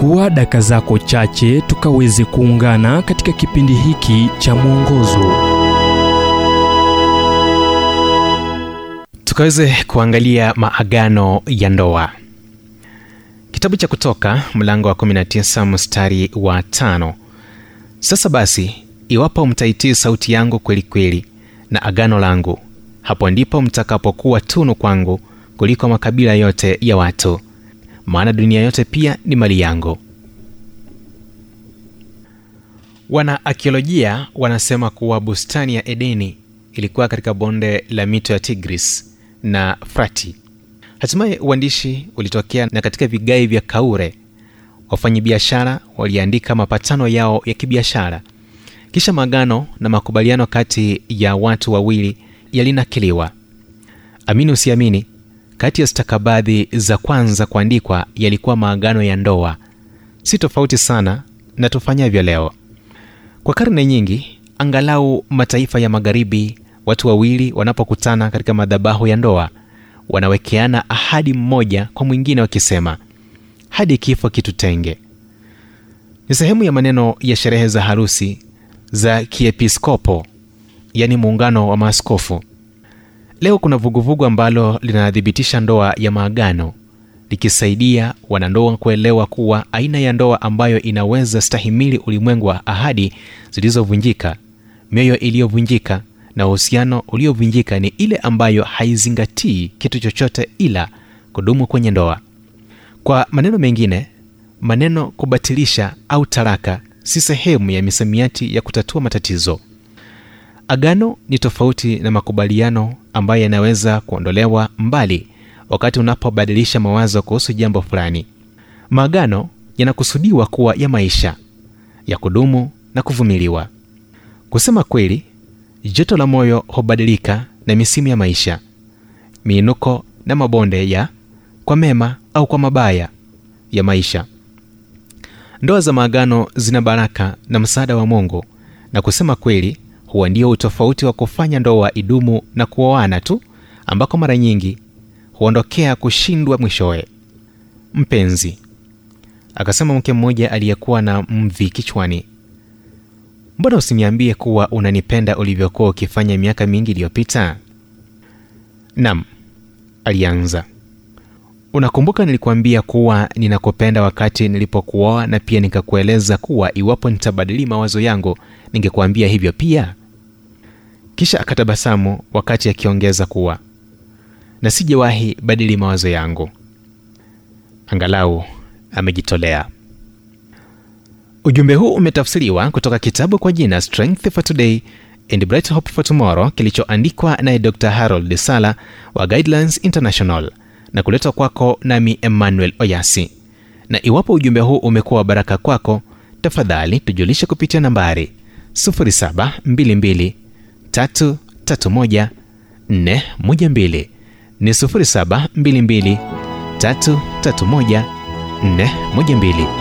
chukua daka zako chache tukaweze kuungana katika kipindi hiki cha mwongozo. Tukaweze kuangalia maagano ya ndoa. Kitabu cha kutoka mlango wa 19 mstari wa tano. Sasa basi iwapo mtaitii sauti yangu kweli na agano langu hapo ndipo mtakapokuwa tunu kwangu kuliko makabila yote ya watu maana dunia yote pia ni mali yangu. Wanaakiolojia wanasema kuwa bustani ya edeni ilikuwa katika bonde la mito ya tigris na frati. Hatimaye uandishi ulitokea na katika vigai vya kaure wafanyabiashara waliandika mapatano yao ya kibiashara. Kisha maagano na makubaliano kati ya watu wawili yalinakiliwa. Amini usiamini kati ya stakabadhi za kwanza kuandikwa yalikuwa maagano ya ndoa. Si tofauti sana na tufanyavyo leo. Kwa karne nyingi angalau mataifa ya magharibi watu wawili wanapokutana katika madhabahu ya ndoa wanawekeana ahadi mmoja kwa mwingine wakisema hadi kifo kitutenge. Ni sehemu ya maneno ya sherehe za harusi za kiepiskopo yaani muungano wa maaskofu leo kuna vuguvugu ambalo linathibitisha ndoa ya maagano likisaidia wanandoa kuelewa kuwa aina ya ndoa ambayo inaweza stahimili ulimwengu wa ahadi zilizovunjika mioyo iliyovunjika na uhusiano uliovunjika ni ile ambayo haizingatii kitu chochote ila kudumu kwenye ndoa. Kwa maneno mengine maneno kubatilisha au taraka si sehemu ya misamiati ya kutatua matatizo agano ni tofauti na makubaliano ambayo yanaweza kuondolewa mbali wakati unapobadilisha mawazo kuhusu jambo fulani. Maagano yanakusudiwa kuwa ya maisha ya kudumu na kuvumiliwa. Kusema kweli joto la moyo hubadilika na misimu ya maisha miinuko na mabonde ya kwa mema au kwa mabaya ya maisha. Ndoa za maagano zina baraka na msaada wa mungu na kusema kweli huwa ndio utofauti wa kufanya ndoa idumu na kuoana tu ambako mara nyingi huondokea kushindwa mwishowe. Mpenzi akasema mke mmoja aliyekuwa na mvi kichwani mbona usiniambie kuwa unanipenda ulivyokuwa ukifanya miaka mingi iliyopita? Nam alianza. Unakumbuka nilikuambia kuwa ninakupenda wakati nilipokuoa na pia nikakueleza kuwa iwapo nitabadili mawazo yangu ningekuambia hivyo pia kisha akatabasamu wakati akiongeza kuwa na sijawahi badili mawazo yangu. Angalau amejitolea. Ujumbe huu umetafsiriwa kutoka kitabu kwa jina strength for today and bright hope for tomorrow kilichoandikwa naye dr harold sala wa guidelines international na kuletwa kwako nami emmanuel oyasi. Na iwapo ujumbe huu umekuwa wa baraka kwako tafadhali tujulishe kupitia nambari 722 331 412 ni 722 331 412